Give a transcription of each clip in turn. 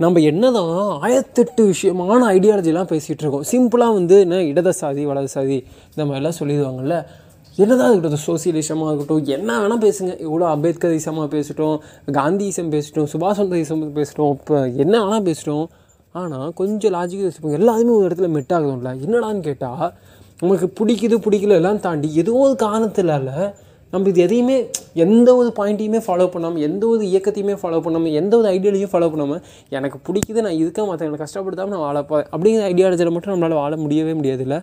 நம்ம என்னதான் ஆயிரத்தெட்டு விஷயமான ஐடியாலஜிலாம் பேசிகிட்டு இருக்கோம் சிம்பிளாக வந்து என்ன இடதுசாதி வலதுசாதி இந்த மாதிரிலாம் சொல்லிடுவாங்கல்ல. என்னதான் இருக்கட்டும் சோசியலிசமாக இருக்கட்டும் என்ன வேணால் பேசுங்க. எவ்வளோ அம்பேத்கரிசமாக பேசிட்டோம் காந்தியிசம் பேசிட்டோம் சுபாஷ் சந்திரசம் பேசிட்டோம் இப்போ என்ன வேணால் பேசிட்டோம். ஆனால் கொஞ்சம் லாஜிக்காக யோசிப்போம் எல்லாருமே ஒரு இடத்துல மெட் ஆகுதும்ல. என்னடான்னு கேட்டால் நமக்கு பிடிக்குது பிடிக்கல எல்லாம் தாண்டி ஏதோ ஒரு காரணத்தினால நம்ம இது எதையுமே எந்த ஒரு பாயிண்ட்டையுமே ஃபாலோ பண்ணாமல் எந்த ஒரு இயக்கத்தையுமே ஃபாலோ பண்ணாமல் எந்த ஒரு ஐடியாலஜியும் ஃபாலோ பண்ணாமல் எனக்கு பிடிக்குது நான் இதுக்காக மற்றவங்களை கஷ்டப்படுத்தாமல் நான் வாழ போகிறேன் அப்படிங்கிற ஐடியாலஜியில் மட்டும் நம்மளால் வாழ முடியவே முடியாதுல்ல?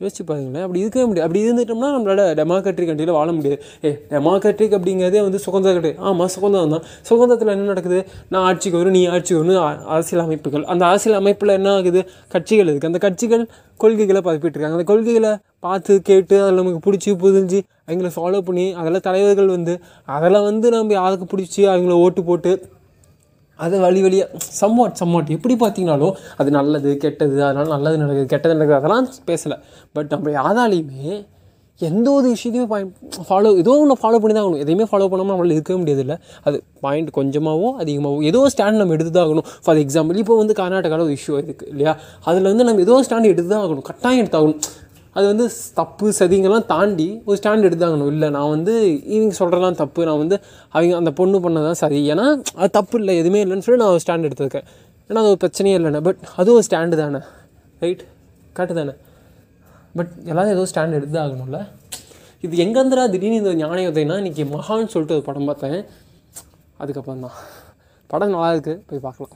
யோசிச்சு பாருங்களேன். அப்படி இருக்கவே முடியாது. அப்படி இருந்துட்டோம்னா நம்மளால டெமோக்ராட்டிக் கண்ட்ரியில் வாழ முடியாது. ஏ டெமோக்ராட்டிக் அப்படிங்கிறதே வந்து சுதந்திர கட்டு ஆமாம் சுதந்திரம் தான். சுதந்திரத்தில் என்ன நடக்குது? நான் ஆட்சிக்கு வரும் நீ ஆட்சிக்கு வரும் அரசியல் அமைப்புகள். அந்த அரசியல் அமைப்பில் என்ன ஆகுது? கட்சிகள் இருக்குது அந்த கட்சிகள் கொள்கைகளை பதிப்பிட்டுருக்காங்க அந்த கொள்கைகளை பார்த்து கேட்டு அதில் நமக்கு பிடிச்சி புரிஞ்சு அவங்கள ஃபாலோ பண்ணி அதெல்லாம் தலைவர்கள் வந்து அதில் வந்து நம்ம யாருக்கு பிடிச்சி அவங்கள ஓட்டு போட்டு அதை வழி வழியாக சம்வாட் சம்வாட் எப்படி பார்த்தீங்கனாலும் அது நல்லது கெட்டது அதனால் நல்லது நடக்குது கெட்டது நடக்குது அதெல்லாம் பேசலை. பட் நம்ம யாராலையுமே எந்த ஒரு விஷயத்தையுமே பாயிண்ட் ஃபாலோ ஏதோ ஒன்று ஃபாலோ பண்ணி தான் ஆகணும். எதையுமே ஃபாலோ பண்ணாமல் நம்மளால் இருக்கவே முடியாதுல்ல அது பாயிண்ட் கொஞ்சமாகவோ அதிகமாகவோ ஏதோ ஸ்டாண்ட் நம்ம எடுத்து தான் ஆகணும். ஃபார் எக்ஸாம்பிள் இப்போ வந்து கர்நாடகாவில் ஒரு இஷ்யூ இருக்குது இல்லையா? அதில் வந்து நம்ம ஏதோ ஸ்டாண்ட் எடுத்து தான் ஆகணும். கட்டாயம் எடுத்தாகணும். அது வந்து தப்பு சதிங்கெல்லாம் தாண்டி ஒரு ஸ்டாண்ட் எடுத்தாகணும் இல்லை நான் வந்து இவங்க சொல்கிறலாம் தப்பு. நான் வந்து அவங்க அந்த பொண்ணு பண்ணதான் சரி ஏன்னா அது தப்பு இல்லை எதுவுமே இல்லைன்னு சொல்லி நான் ஒரு ஸ்டாண்ட் எடுத்திருக்கேன். ஏன்னா அது ஒரு பிரச்சனையே இல்லைண்ணே பட் அதுவும் ஒரு ஸ்டாண்டு தானே. ரைட் கரெக்டு தானே? பட் எல்லாரும் ஏதோ ஸ்டாண்ட் எடுத்து தான் ஆகணும்ல இது எங்கேருந்துடா திடீர்னு இந்த ஞான இன்றைக்கி மகான்னு சொல்லிட்டு ஒரு படம் பார்த்தேன். அதுக்கப்புறம் தான் படம் நல்லா இருக்குது போய் பார்க்கலாம்.